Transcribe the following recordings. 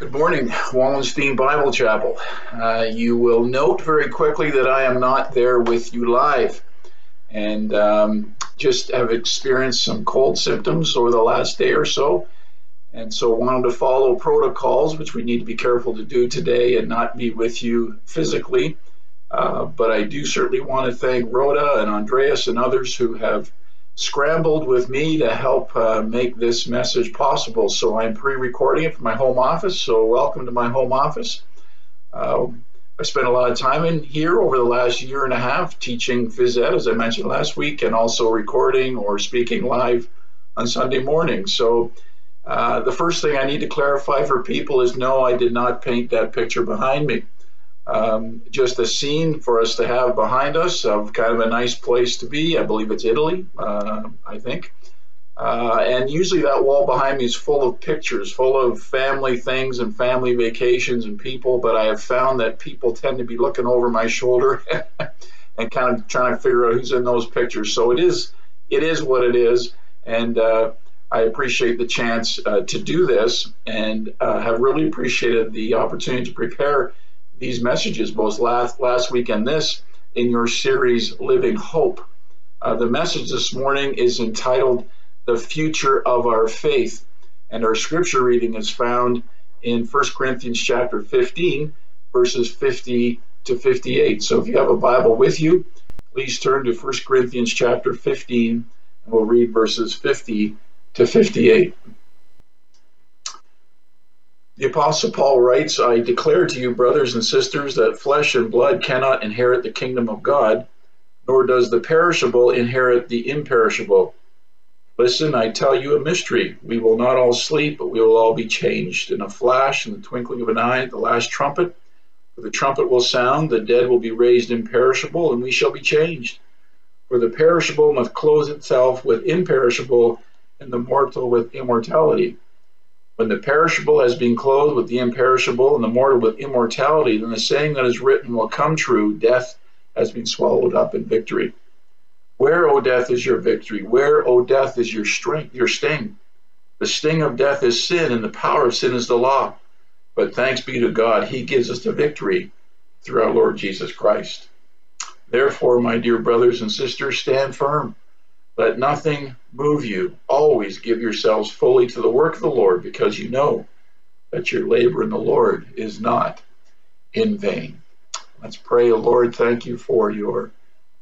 Good morning, Wallenstein Bible Chapel. Uh, you will note very quickly that I am not there with you live and um, just have experienced some cold symptoms over the last day or so. And so wanted to follow protocols, which we need to be careful to do today and not be with you physically. Uh, but I do certainly want to thank Rhoda and Andreas and others who have scrambled with me to help uh, make this message possible. So I'm pre-recording it from my home office. So welcome to my home office. Uh, I spent a lot of time in here over the last year and a half teaching phys ed, as I mentioned last week, and also recording or speaking live on Sunday morning. So uh, the first thing I need to clarify for people is no, I did not paint that picture behind me um, just a scene for us to have behind us of kind of a nice place to be. I believe it's Italy, uh, I think. Uh, and usually that wall behind me is full of pictures, full of family things and family vacations and people. But I have found that people tend to be looking over my shoulder and kind of trying to figure out who's in those pictures. So it is, it is what it is. And uh, I appreciate the chance uh, to do this and uh, have really appreciated the opportunity to prepare these messages, both last, last week and this, in your series Living Hope. Uh, the message this morning is entitled The Future of Our Faith, and our scripture reading is found in 1 Corinthians chapter 15, verses 50 to 58. So if you have a Bible with you, please turn to 1 Corinthians chapter 15, and we'll read verses 50 to 58. The Apostle Paul writes, I declare to you, brothers and sisters, that flesh and blood cannot inherit the kingdom of God, nor does the perishable inherit the imperishable. Listen, I tell you a mystery. We will not all sleep, but we will all be changed. In a flash, in the twinkling of an eye, at the last trumpet. For the trumpet will sound, the dead will be raised imperishable, and we shall be changed. For the perishable must clothe itself with imperishable, and the mortal with immortality. When the perishable has been clothed with the imperishable and the mortal with immortality, then the saying that is written will come true death has been swallowed up in victory. Where, O death, is your victory? Where, O death, is your strength, your sting? The sting of death is sin, and the power of sin is the law. But thanks be to God, He gives us the victory through our Lord Jesus Christ. Therefore, my dear brothers and sisters, stand firm. Let nothing move you. Always give yourselves fully to the work of the Lord because you know that your labor in the Lord is not in vain. Let's pray, O Lord, thank you for your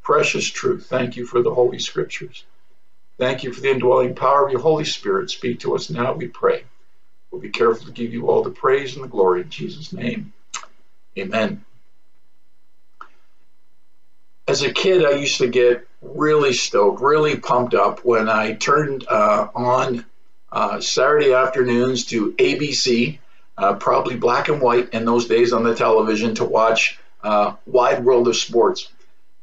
precious truth. Thank you for the Holy Scriptures. Thank you for the indwelling power of your Holy Spirit. Speak to us now, we pray. We'll be careful to give you all the praise and the glory in Jesus' name. Amen as a kid, I used to get really stoked, really pumped up when I turned uh, on uh, Saturday afternoons to ABC, uh, probably black and white in those days on the television, to watch uh, Wide World of Sports.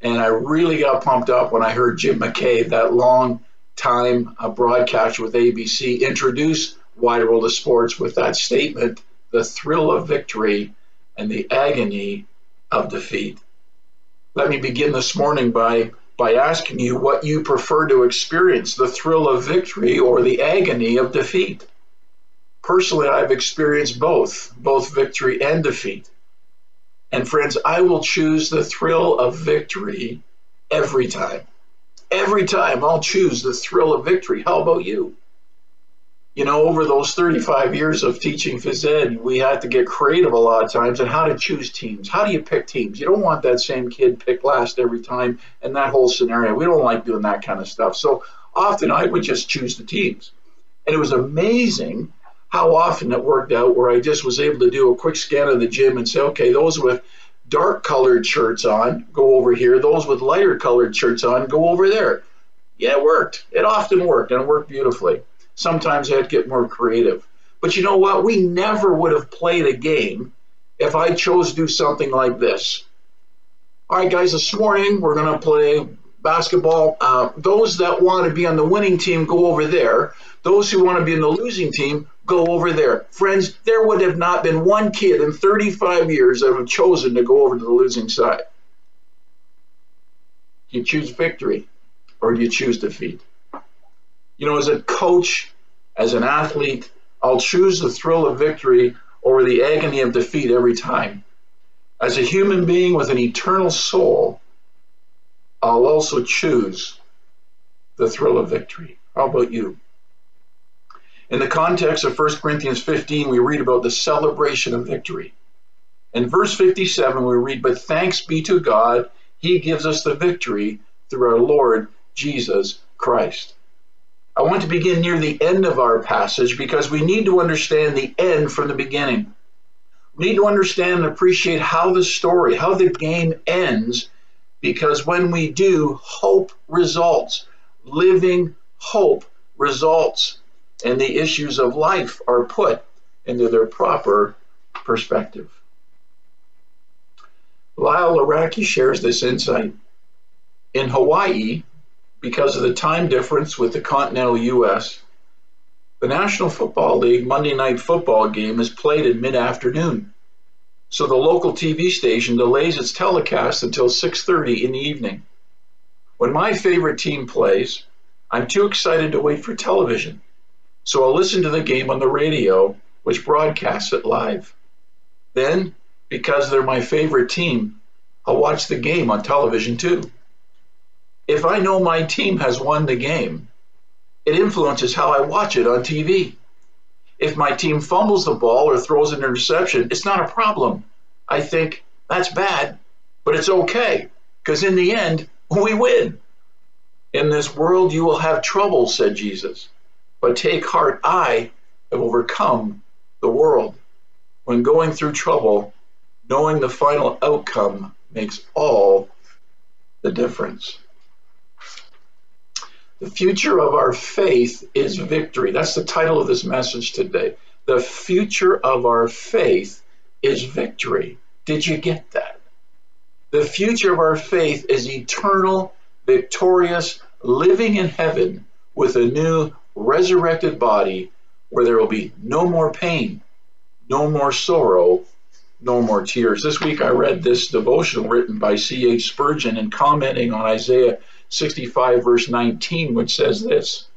And I really got pumped up when I heard Jim McKay, that long time uh, broadcaster with ABC, introduce Wide World of Sports with that statement the thrill of victory and the agony of defeat. Let me begin this morning by, by asking you what you prefer to experience the thrill of victory or the agony of defeat. Personally, I've experienced both, both victory and defeat. And friends, I will choose the thrill of victory every time. Every time I'll choose the thrill of victory. How about you? You know, over those 35 years of teaching phys ed, we had to get creative a lot of times and how to choose teams. How do you pick teams? You don't want that same kid picked last every time and that whole scenario. We don't like doing that kind of stuff. So often I would just choose the teams. And it was amazing how often it worked out where I just was able to do a quick scan of the gym and say, okay, those with dark colored shirts on, go over here. Those with lighter colored shirts on, go over there. Yeah, it worked. It often worked and it worked beautifully. Sometimes I had to get more creative. But you know what? We never would have played a game if I chose to do something like this. All right, guys, this morning we're going to play basketball. Uh, those that want to be on the winning team go over there. Those who want to be in the losing team go over there. Friends, there would have not been one kid in 35 years that would have chosen to go over to the losing side. Do you choose victory or do you choose defeat? You know, as a coach, as an athlete, I'll choose the thrill of victory over the agony of defeat every time. As a human being with an eternal soul, I'll also choose the thrill of victory. How about you? In the context of 1 Corinthians 15, we read about the celebration of victory. In verse 57, we read, But thanks be to God, He gives us the victory through our Lord Jesus Christ. I want to begin near the end of our passage because we need to understand the end from the beginning. We need to understand and appreciate how the story, how the game ends, because when we do, hope results. Living hope results, and the issues of life are put into their proper perspective. Lyle Laraki shares this insight. In Hawaii, because of the time difference with the continental U.S., the National Football League Monday Night Football game is played in mid-afternoon. So the local TV station delays its telecast until 6:30 in the evening. When my favorite team plays, I'm too excited to wait for television. So I'll listen to the game on the radio, which broadcasts it live. Then, because they're my favorite team, I'll watch the game on television too. If I know my team has won the game, it influences how I watch it on TV. If my team fumbles the ball or throws an interception, it's not a problem. I think that's bad, but it's okay because in the end, we win. In this world, you will have trouble, said Jesus, but take heart, I have overcome the world. When going through trouble, knowing the final outcome makes all the difference. The future of our faith is victory. That's the title of this message today. The future of our faith is victory. Did you get that? The future of our faith is eternal, victorious, living in heaven with a new resurrected body where there will be no more pain, no more sorrow, no more tears. This week I read this devotional written by C.H. Spurgeon and commenting on Isaiah 65, verse 19, which says this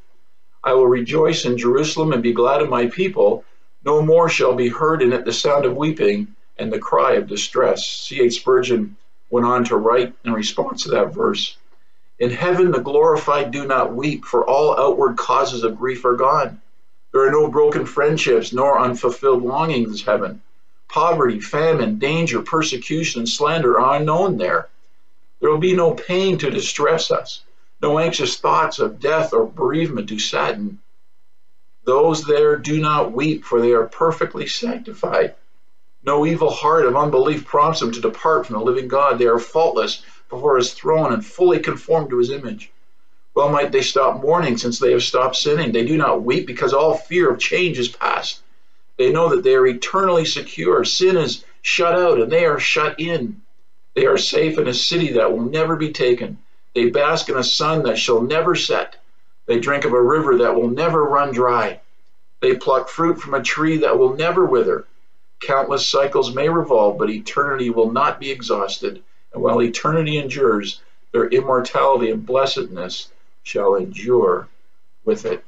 I will rejoice in Jerusalem and be glad in my people. No more shall be heard in it the sound of weeping and the cry of distress. C.H. Spurgeon went on to write in response to that verse In heaven, the glorified do not weep, for all outward causes of grief are gone. There are no broken friendships nor unfulfilled longings in heaven. Poverty, famine, danger, persecution, and slander are unknown there. There will be no pain to distress us, no anxious thoughts of death or bereavement to sadden. Those there do not weep, for they are perfectly sanctified. No evil heart of unbelief prompts them to depart from the living God. They are faultless before his throne and fully conformed to his image. Well, might they stop mourning since they have stopped sinning? They do not weep because all fear of change is past. They know that they are eternally secure. Sin is shut out and they are shut in. They are safe in a city that will never be taken. They bask in a sun that shall never set. They drink of a river that will never run dry. They pluck fruit from a tree that will never wither. Countless cycles may revolve, but eternity will not be exhausted. And while eternity endures, their immortality and blessedness shall endure with it.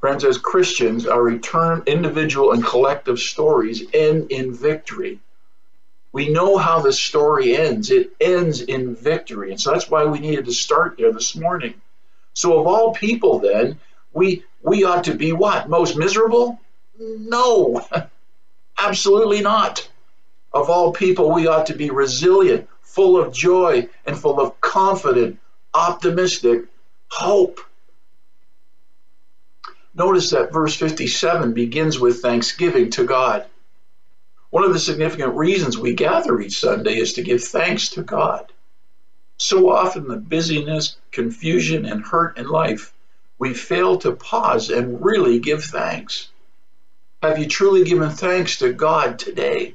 Friends, as Christians, our eternal individual and collective stories end in victory. We know how the story ends. It ends in victory. And so that's why we needed to start there this morning. So of all people then, we we ought to be what? Most miserable? No. Absolutely not. Of all people, we ought to be resilient, full of joy, and full of confident, optimistic hope. Notice that verse 57 begins with thanksgiving to God. One of the significant reasons we gather each Sunday is to give thanks to God. So often, the busyness, confusion, and hurt in life, we fail to pause and really give thanks. Have you truly given thanks to God today?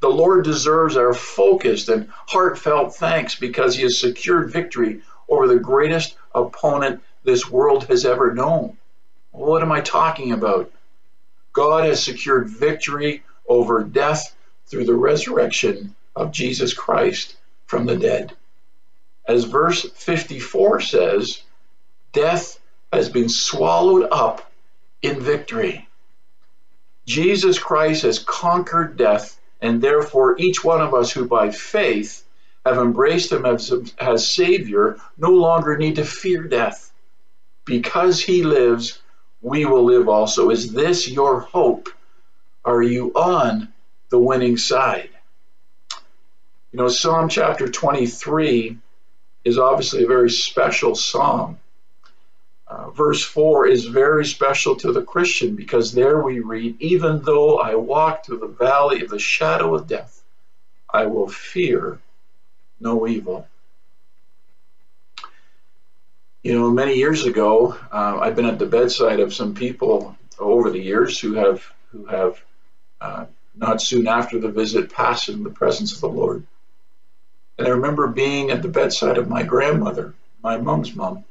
The Lord deserves our focused and heartfelt thanks because He has secured victory over the greatest opponent this world has ever known. What am I talking about? God has secured victory over death through the resurrection of Jesus Christ from the dead. As verse 54 says, death has been swallowed up in victory. Jesus Christ has conquered death, and therefore each one of us who by faith have embraced him as, as Savior no longer need to fear death. Because he lives, we will live also. Is this your hope? Are you on the winning side? You know, Psalm chapter 23 is obviously a very special psalm. Uh, verse 4 is very special to the Christian because there we read, Even though I walk through the valley of the shadow of death, I will fear no evil. You know, many years ago, uh, I've been at the bedside of some people over the years who have who have uh, not soon after the visit passed in the presence of the Lord. And I remember being at the bedside of my grandmother, my mom's mom.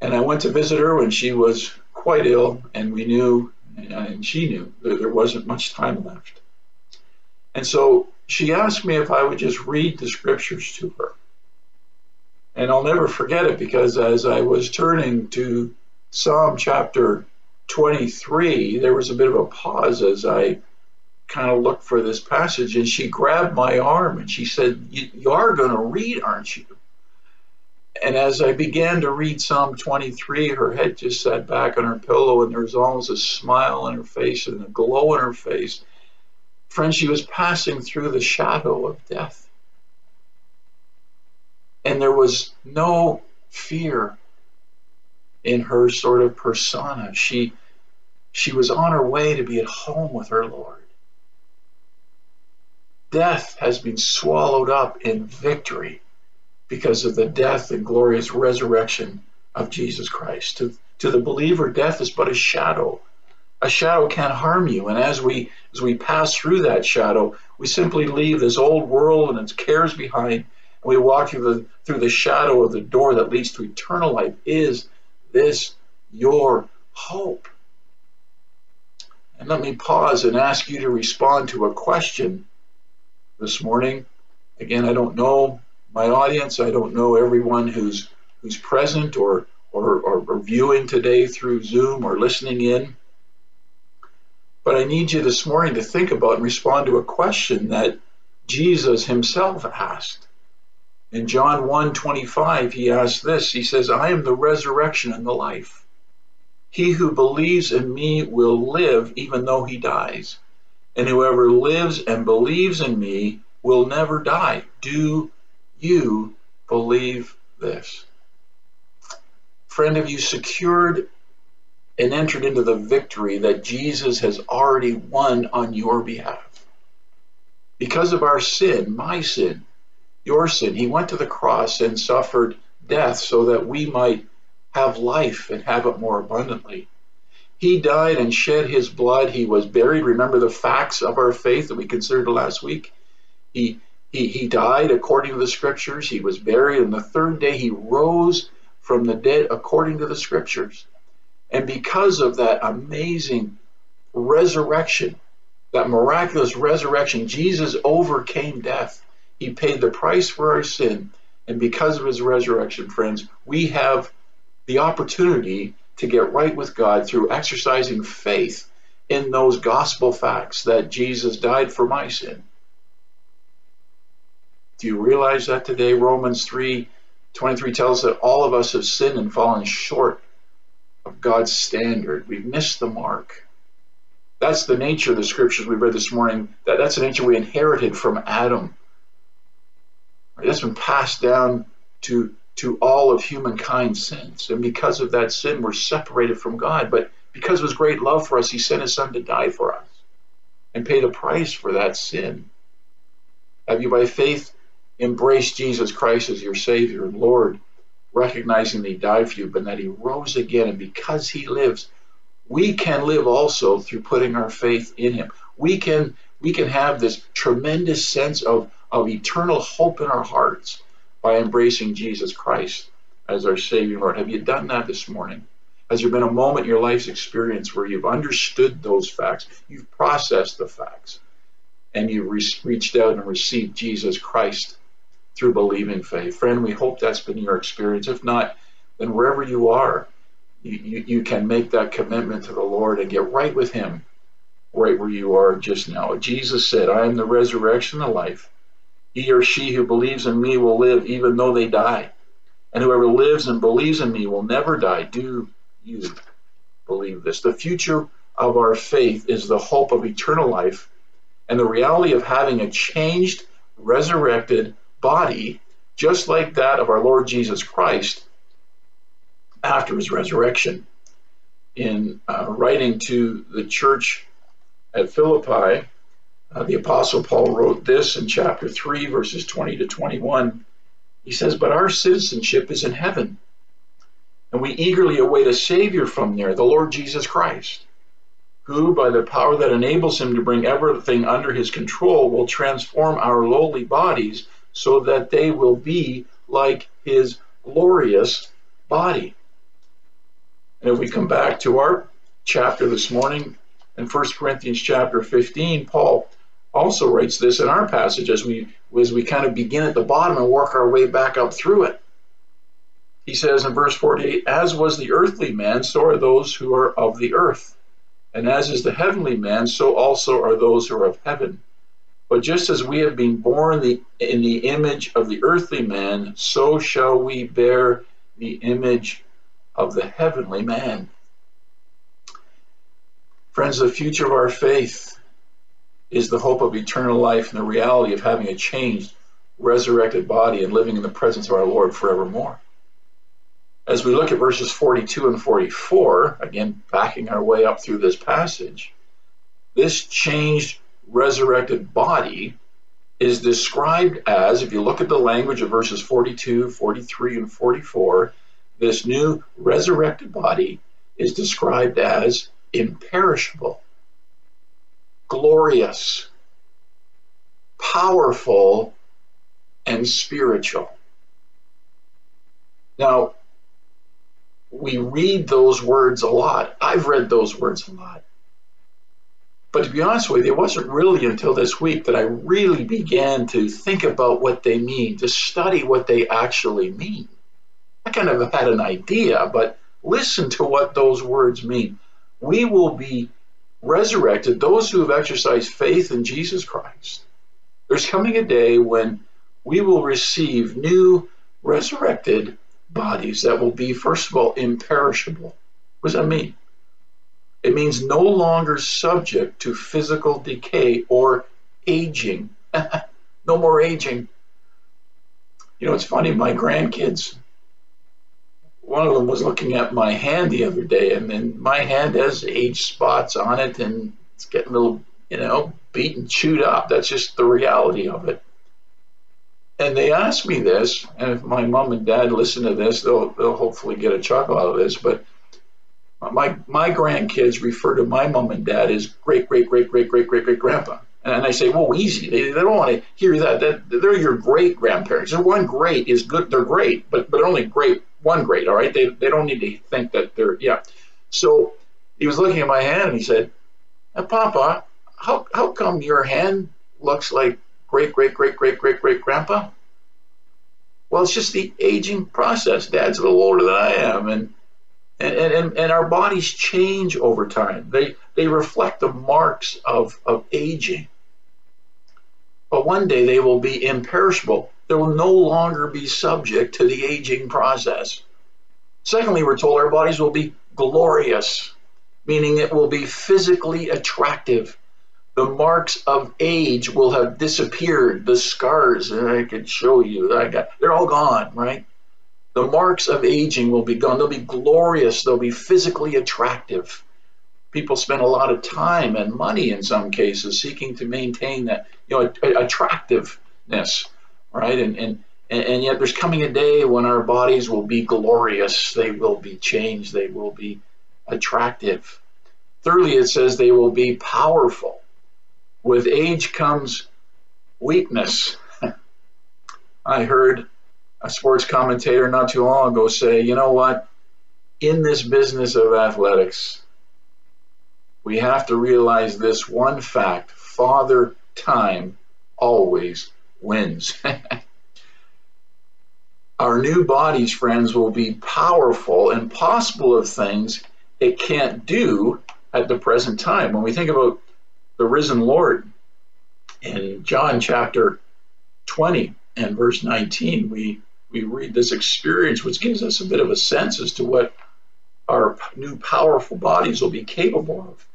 And I went to visit her when she was quite ill, and we knew, and she knew, that there wasn't much time left. And so she asked me if I would just read the scriptures to her. And I'll never forget it because as I was turning to Psalm chapter 23, there was a bit of a pause as I kind of looked for this passage and she grabbed my arm and she said, You are going to read, aren't you? And as I began to read Psalm 23, her head just sat back on her pillow and there was almost a smile on her face and a glow on her face. Friend, she was passing through the shadow of death. And there was no fear in her sort of persona. She, she was on her way to be at home with her Lord. Death has been swallowed up in victory because of the death and glorious resurrection of Jesus Christ. To, to the believer, death is but a shadow a shadow can't harm you. And as we as we pass through that shadow, we simply leave this old world and its cares behind, and we walk through the through the shadow of the door that leads to eternal life. Is this your hope? And let me pause and ask you to respond to a question this morning. Again, I don't know my audience. I don't know everyone who's who's present or or, or, or viewing today through Zoom or listening in. But I need you this morning to think about and respond to a question that Jesus himself asked. In John 1:25, he asks this. He says, "I am the resurrection and the life. He who believes in me will live even though he dies, and whoever lives and believes in me will never die. Do you believe this?" Friend, have you secured and entered into the victory that Jesus has already won on your behalf. Because of our sin, my sin, your sin, he went to the cross and suffered death so that we might have life and have it more abundantly. He died and shed his blood. He was buried. Remember the facts of our faith that we considered last week? He, he, he died according to the scriptures. He was buried. And the third day he rose from the dead according to the scriptures. And because of that amazing resurrection, that miraculous resurrection, Jesus overcame death. He paid the price for our sin. And because of his resurrection, friends, we have the opportunity to get right with God through exercising faith in those gospel facts that Jesus died for my sin. Do you realize that today? Romans 3 23 tells us that all of us have sinned and fallen short of God's standard. We've missed the mark. That's the nature of the scriptures we read this morning. That, that's the nature we inherited from Adam. That's been passed down to, to all of humankind since. And because of that sin, we're separated from God. But because of his great love for us, he sent his son to die for us and pay the price for that sin. Have you, by faith, embraced Jesus Christ as your Savior and Lord? recognizing that he died for you, but that he rose again. And because he lives, we can live also through putting our faith in him. We can we can have this tremendous sense of, of eternal hope in our hearts by embracing Jesus Christ as our Savior Lord. Have you done that this morning? Has there been a moment in your life's experience where you've understood those facts, you've processed the facts, and you've re- reached out and received Jesus Christ through believing faith. Friend, we hope that's been your experience. If not, then wherever you are, you, you, you can make that commitment to the Lord and get right with Him right where you are just now. Jesus said, I am the resurrection and the life. He or she who believes in me will live even though they die. And whoever lives and believes in me will never die. Do you believe this? The future of our faith is the hope of eternal life and the reality of having a changed, resurrected body, just like that of our Lord Jesus Christ after his resurrection. In uh, writing to the church at Philippi, uh, the Apostle Paul wrote this in chapter 3, verses 20 to 21. He says, But our citizenship is in heaven, and we eagerly await a Savior from there, the Lord Jesus Christ, who, by the power that enables him to bring everything under his control, will transform our lowly bodies so that they will be like his glorious body. And if we come back to our chapter this morning, in 1 Corinthians chapter 15, Paul also writes this in our passage as we as we kind of begin at the bottom and work our way back up through it. He says in verse 48, as was the earthly man, so are those who are of the earth. And as is the heavenly man, so also are those who are of heaven. But just as we have been born the, in the image of the earthly man, so shall we bear the image of the heavenly man. Friends, the future of our faith is the hope of eternal life and the reality of having a changed, resurrected body and living in the presence of our Lord forevermore. As we look at verses 42 and 44, again, backing our way up through this passage, this changed, resurrected body is described as, if you look at the language of verses 42, 43, and 44, this new resurrected body is described as imperishable, glorious, powerful, and spiritual. Now, we read those words a lot. I've read those words a lot. But to be honest with you, it wasn't really until this week that I really began to think about what they mean, to study what they actually mean. I kind of had an idea, but listen to what those words mean we will be resurrected, those who have exercised faith in Jesus Christ. There's coming a day when we will receive new resurrected bodies that will be, first of all, imperishable. What does that mean? It means no longer subject to physical decay or aging. no more aging. You know, it's funny, my grandkids, one of them was looking at my hand the other day, and, and my hand has age spots on it, and it's getting a little, you know, beaten, chewed up. That's just the reality of it. And they asked me this, and if my mom and dad listen to this, they'll they'll hopefully get a chuckle out of this. But my my grandkids refer to my mom and dad as great great great great great great great grandpa. And I say, well, easy. They, they don't want to hear that. that. They're your great grandparents. And one great is good. They're great, but but only great one grade, all right? They, they don't need to think that they're, yeah. So he was looking at my hand and he said, Papa, how, how come your hand looks like great, great, great, great, great, great grandpa? Well, it's just the aging process. Dad's a little older than I am, and and, and, and our bodies change over time. They they reflect the marks of, of aging. But one day they will be imperishable they will no longer be subject to the aging process. Secondly, we're told our bodies will be glorious, meaning it will be physically attractive. The marks of age will have disappeared. The scars, and I could show you, I got, they're all gone, right? The marks of aging will be gone. They'll be glorious. They'll be physically attractive. People spend a lot of time and money in some cases seeking to maintain that, you know, attractiveness right? And, and, and yet there's coming a day when our bodies will be glorious, they will be changed, they will be attractive. Thirdly, it says they will be powerful. With age comes weakness. I heard a sports commentator not too long ago say, you know what? In this business of athletics, we have to realize this one fact Father Time always wins. Our new bodies, friends, will be powerful and possible of things it can't do at the present time. When we think about the risen Lord. In John chapter 20 and verse 19, we, we read this experience, which gives us a bit of a sense as to what our new powerful bodies will be capable of.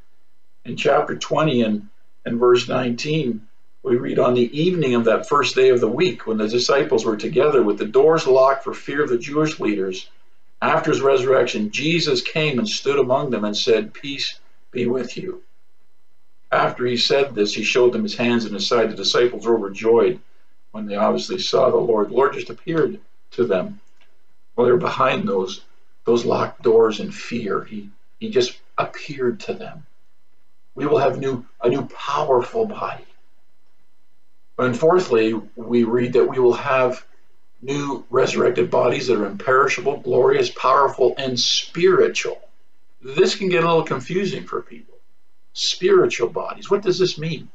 In chapter 20 and, and verse 19, we read on the evening of that first day of the week, when the disciples were together with the doors locked for fear of the Jewish leaders, after his resurrection, Jesus came and stood among them and said, Peace be with you. After he said this, he showed them his hands and his side. The disciples were overjoyed when they obviously saw the Lord. The Lord just appeared to them while they were behind those those locked doors in fear. He he just appeared to them. We will have new a new powerful body. And fourthly, we read that we will have new resurrected bodies that are imperishable, glorious, powerful, and spiritual. This can get a little confusing for people. Spiritual bodies. What does this mean?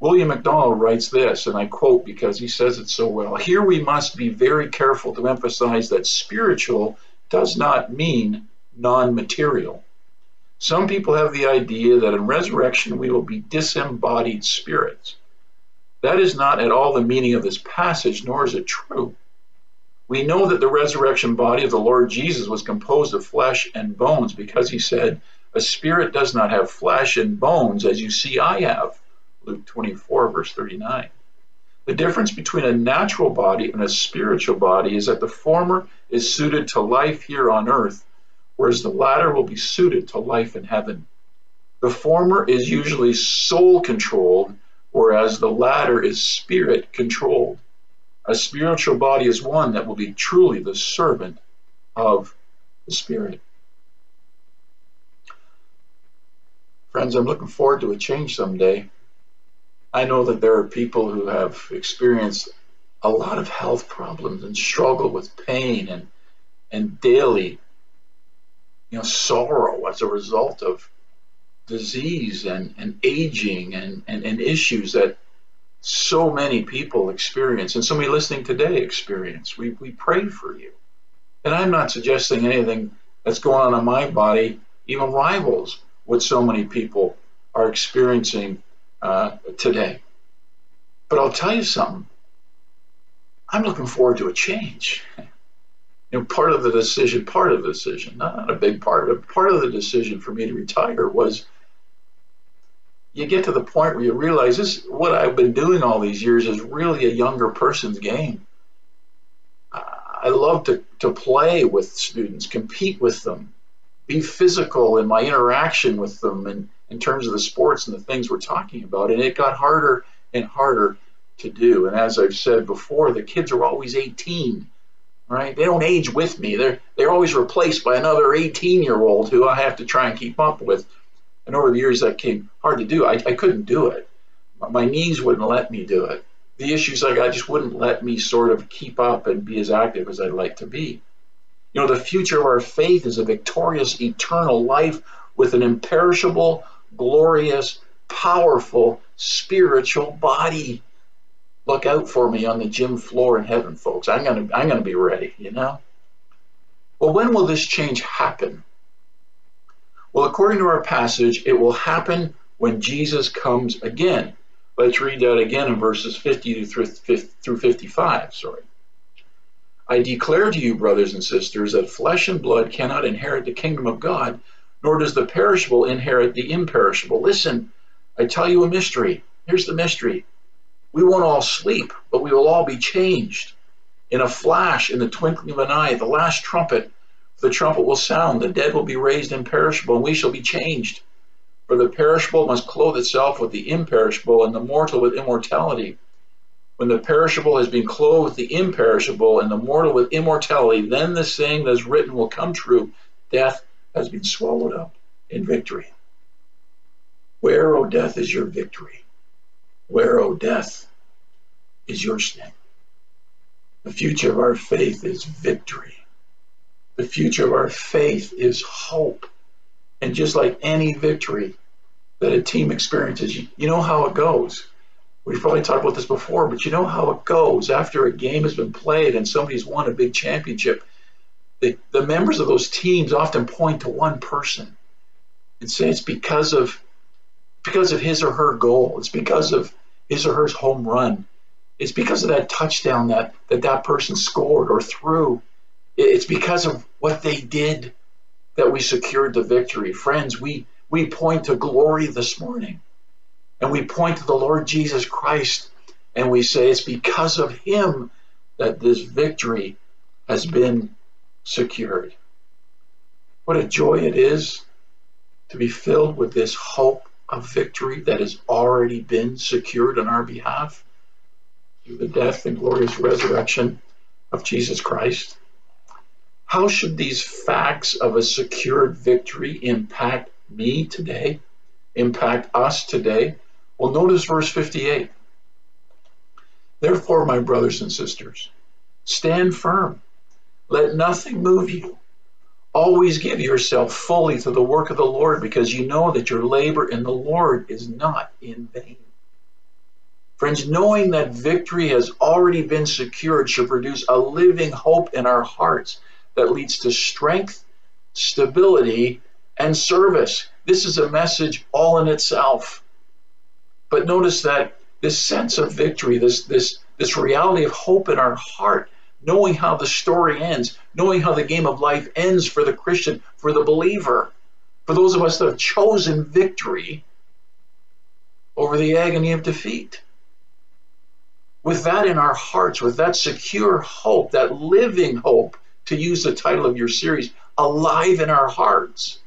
William MacDonald writes this, and I quote because he says it so well. Here we must be very careful to emphasize that spiritual does not mean non material. Some people have the idea that in resurrection we will be disembodied spirits. That is not at all the meaning of this passage, nor is it true. We know that the resurrection body of the Lord Jesus was composed of flesh and bones because he said, A spirit does not have flesh and bones as you see I have. Luke 24, verse 39. The difference between a natural body and a spiritual body is that the former is suited to life here on earth, whereas the latter will be suited to life in heaven. The former is usually soul controlled whereas the latter is spirit controlled. A spiritual body is one that will be truly the servant of the Spirit. Friends, I'm looking forward to a change someday. I know that there are people who have experienced a lot of health problems and struggle with pain and and daily you know sorrow as a result of disease and, and aging and, and, and issues that so many people experience and so many listening today experience. We, we pray for you. And I'm not suggesting anything that's going on in my body even rivals what so many people are experiencing uh, today. But I'll tell you something. I'm looking forward to a change. You know, part of the decision, part of the decision, not a big part, but part of the decision for me to retire was you get to the point where you realize this what I've been doing all these years is really a younger person's game. I love to, to play with students, compete with them, be physical in my interaction with them and in terms of the sports and the things we're talking about. And it got harder and harder to do. And as I've said before, the kids are always 18, right? They don't age with me. They're they're always replaced by another 18 year old who I have to try and keep up with. And over the years, that came hard to do. I, I couldn't do it. My knees wouldn't let me do it. The issues I got just wouldn't let me sort of keep up and be as active as I'd like to be. You know, the future of our faith is a victorious, eternal life with an imperishable, glorious, powerful, spiritual body. Look out for me on the gym floor in heaven, folks. I'm gonna I'm gonna be ready, you know? Well, when will this change happen? Well, according to our passage, it will happen when Jesus comes again. Let's read that again in verses 50 through 55. Sorry. I declare to you, brothers and sisters, that flesh and blood cannot inherit the kingdom of God, nor does the perishable inherit the imperishable. Listen, I tell you a mystery. Here's the mystery. We won't all sleep, but we will all be changed. In a flash, in the twinkling of an eye, the last trumpet, the trumpet will sound, the dead will be raised imperishable, and we shall be changed. For the perishable must clothe itself with the imperishable, and the mortal with immortality. When the perishable has been clothed with the imperishable, and the mortal with immortality, then the saying that is written will come true death has been swallowed up in victory. Where, O death, is your victory? Where, O death, is your sting? The future of our faith is victory. The future of our faith is hope. And just like any victory that a team experiences, you, you know how it goes. We've probably talked about this before, but you know how it goes. After a game has been played and somebody's won a big championship, the, the members of those teams often point to one person and say it's because of because of his or her goal. It's because of his or her home run. It's because of that touchdown that that, that person scored or threw. It's because of what they did that we secured the victory. Friends, we, we point to glory this morning and we point to the Lord Jesus Christ and we say it's because of him that this victory has been secured. What a joy it is to be filled with this hope of victory that has already been secured on our behalf through the death and glorious resurrection of Jesus Christ. How should these facts of a secured victory impact me today, impact us today? Well, notice verse 58. Therefore, my brothers and sisters, stand firm. Let nothing move you. Always give yourself fully to the work of the Lord because you know that your labor in the Lord is not in vain. Friends, knowing that victory has already been secured should produce a living hope in our hearts that leads to strength, stability, and service. This is a message all in itself. But notice that this sense of victory, this, this, this reality of hope in our heart, knowing how the story ends, knowing how the game of life ends for the Christian, for the believer, for those of us that have chosen victory over the agony of defeat. With that in our hearts, with that secure hope, that living hope, to use the title of your series, alive in our hearts.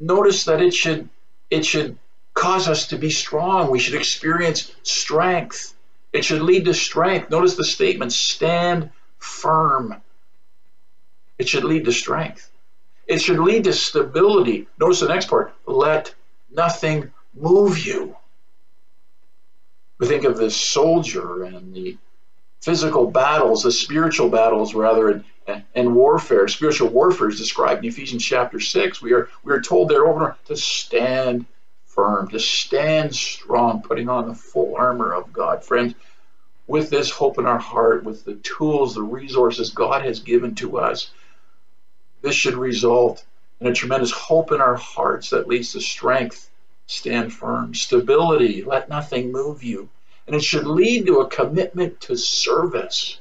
Notice that it should it should cause us to be strong. We should experience strength. It should lead to strength. Notice the statement stand firm. It should lead to strength. It should lead to stability. Notice the next part let nothing move you. We think of the soldier and the physical battles, the spiritual battles rather, and, and warfare. Spiritual warfare is described in Ephesians chapter 6. We are, we are told there over to stand firm, to stand strong, putting on the full armor of God. Friends, with this hope in our heart, with the tools, the resources God has given to us, this should result in a tremendous hope in our hearts that leads to strength. Stand firm, stability, let nothing move you. And it should lead to a commitment to service.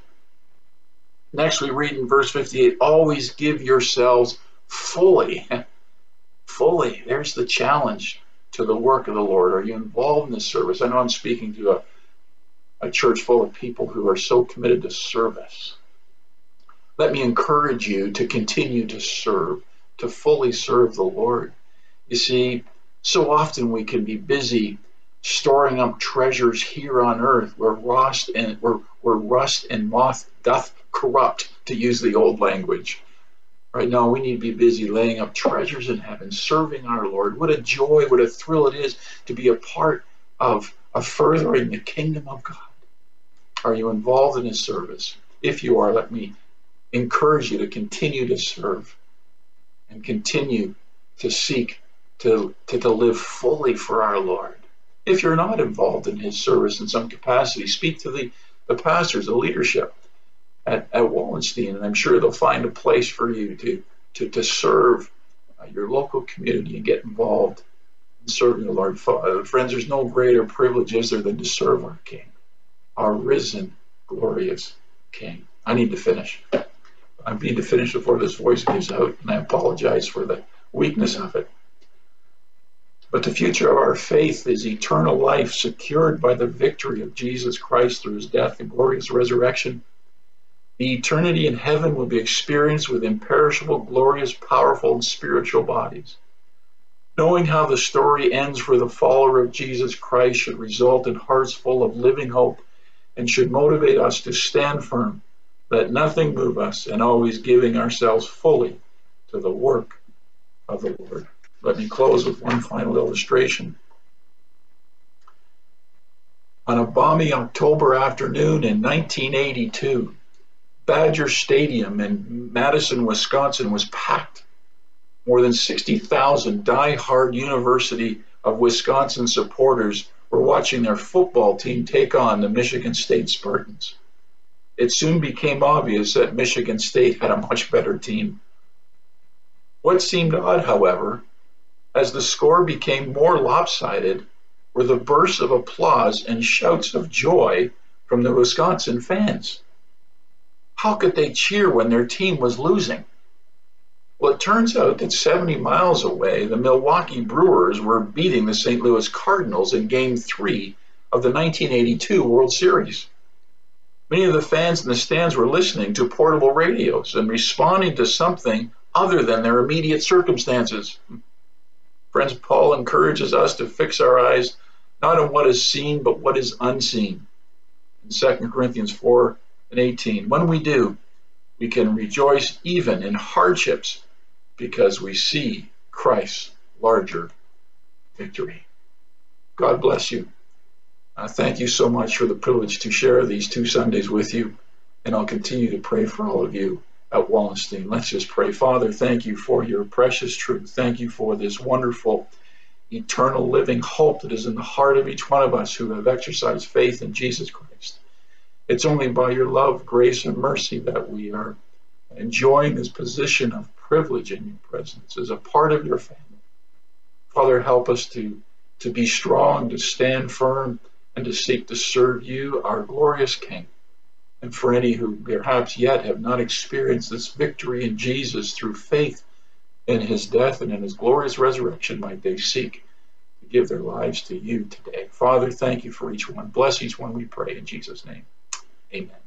Next, we read in verse 58 always give yourselves fully. fully. There's the challenge to the work of the Lord. Are you involved in the service? I know I'm speaking to a, a church full of people who are so committed to service. Let me encourage you to continue to serve, to fully serve the Lord. You see, so often we can be busy storing up treasures here on earth where rust and where, where rust and moth doth corrupt, to use the old language. Right now, we need to be busy laying up treasures in heaven, serving our Lord. What a joy, what a thrill it is to be a part of, of furthering the kingdom of God. Are you involved in His service? If you are, let me encourage you to continue to serve and continue to seek to, to, to live fully for our Lord. If you're not involved in his service in some capacity, speak to the, the pastors, the leadership at, at Wallenstein, and I'm sure they'll find a place for you to, to, to serve uh, your local community and get involved in serving the Lord. Uh, friends, there's no greater privilege, is there, than to serve our King, our risen, glorious King. I need to finish. I need to finish before this voice gives out, and I apologize for the weakness of it. But the future of our faith is eternal life secured by the victory of Jesus Christ through his death and glorious resurrection. The eternity in heaven will be experienced with imperishable, glorious, powerful, and spiritual bodies. Knowing how the story ends for the follower of Jesus Christ should result in hearts full of living hope and should motivate us to stand firm, let nothing move us, and always giving ourselves fully to the work of the Lord. Let me close with one final illustration. On a balmy October afternoon in 1982, Badger Stadium in Madison, Wisconsin was packed. More than 60,000 die-hard University of Wisconsin supporters were watching their football team take on the Michigan State Spartans. It soon became obvious that Michigan State had a much better team. What seemed odd, however, as the score became more lopsided were the bursts of applause and shouts of joy from the Wisconsin fans. How could they cheer when their team was losing? Well, it turns out that 70 miles away, the Milwaukee Brewers were beating the St. Louis Cardinals in Game 3 of the 1982 World Series. Many of the fans in the stands were listening to portable radios and responding to something other than their immediate circumstances. Friends, Paul encourages us to fix our eyes not on what is seen, but what is unseen. In 2 Corinthians 4 and 18, when we do, we can rejoice even in hardships because we see Christ's larger victory. God bless you. Uh, thank you so much for the privilege to share these two Sundays with you, and I'll continue to pray for all of you at Wallenstein. Let's just pray. Father, thank you for your precious truth. Thank you for this wonderful, eternal, living hope that is in the heart of each one of us who have exercised faith in Jesus Christ. It's only by your love, grace, and mercy that we are enjoying this position of privilege in your presence as a part of your family. Father, help us to, to be strong, to stand firm and to seek to serve you, our glorious King. And for any who perhaps yet have not experienced this victory in Jesus through faith in his death and in his glorious resurrection, might they seek to give their lives to you today. Father, thank you for each one. Bless each one, we pray in Jesus' name. Amen.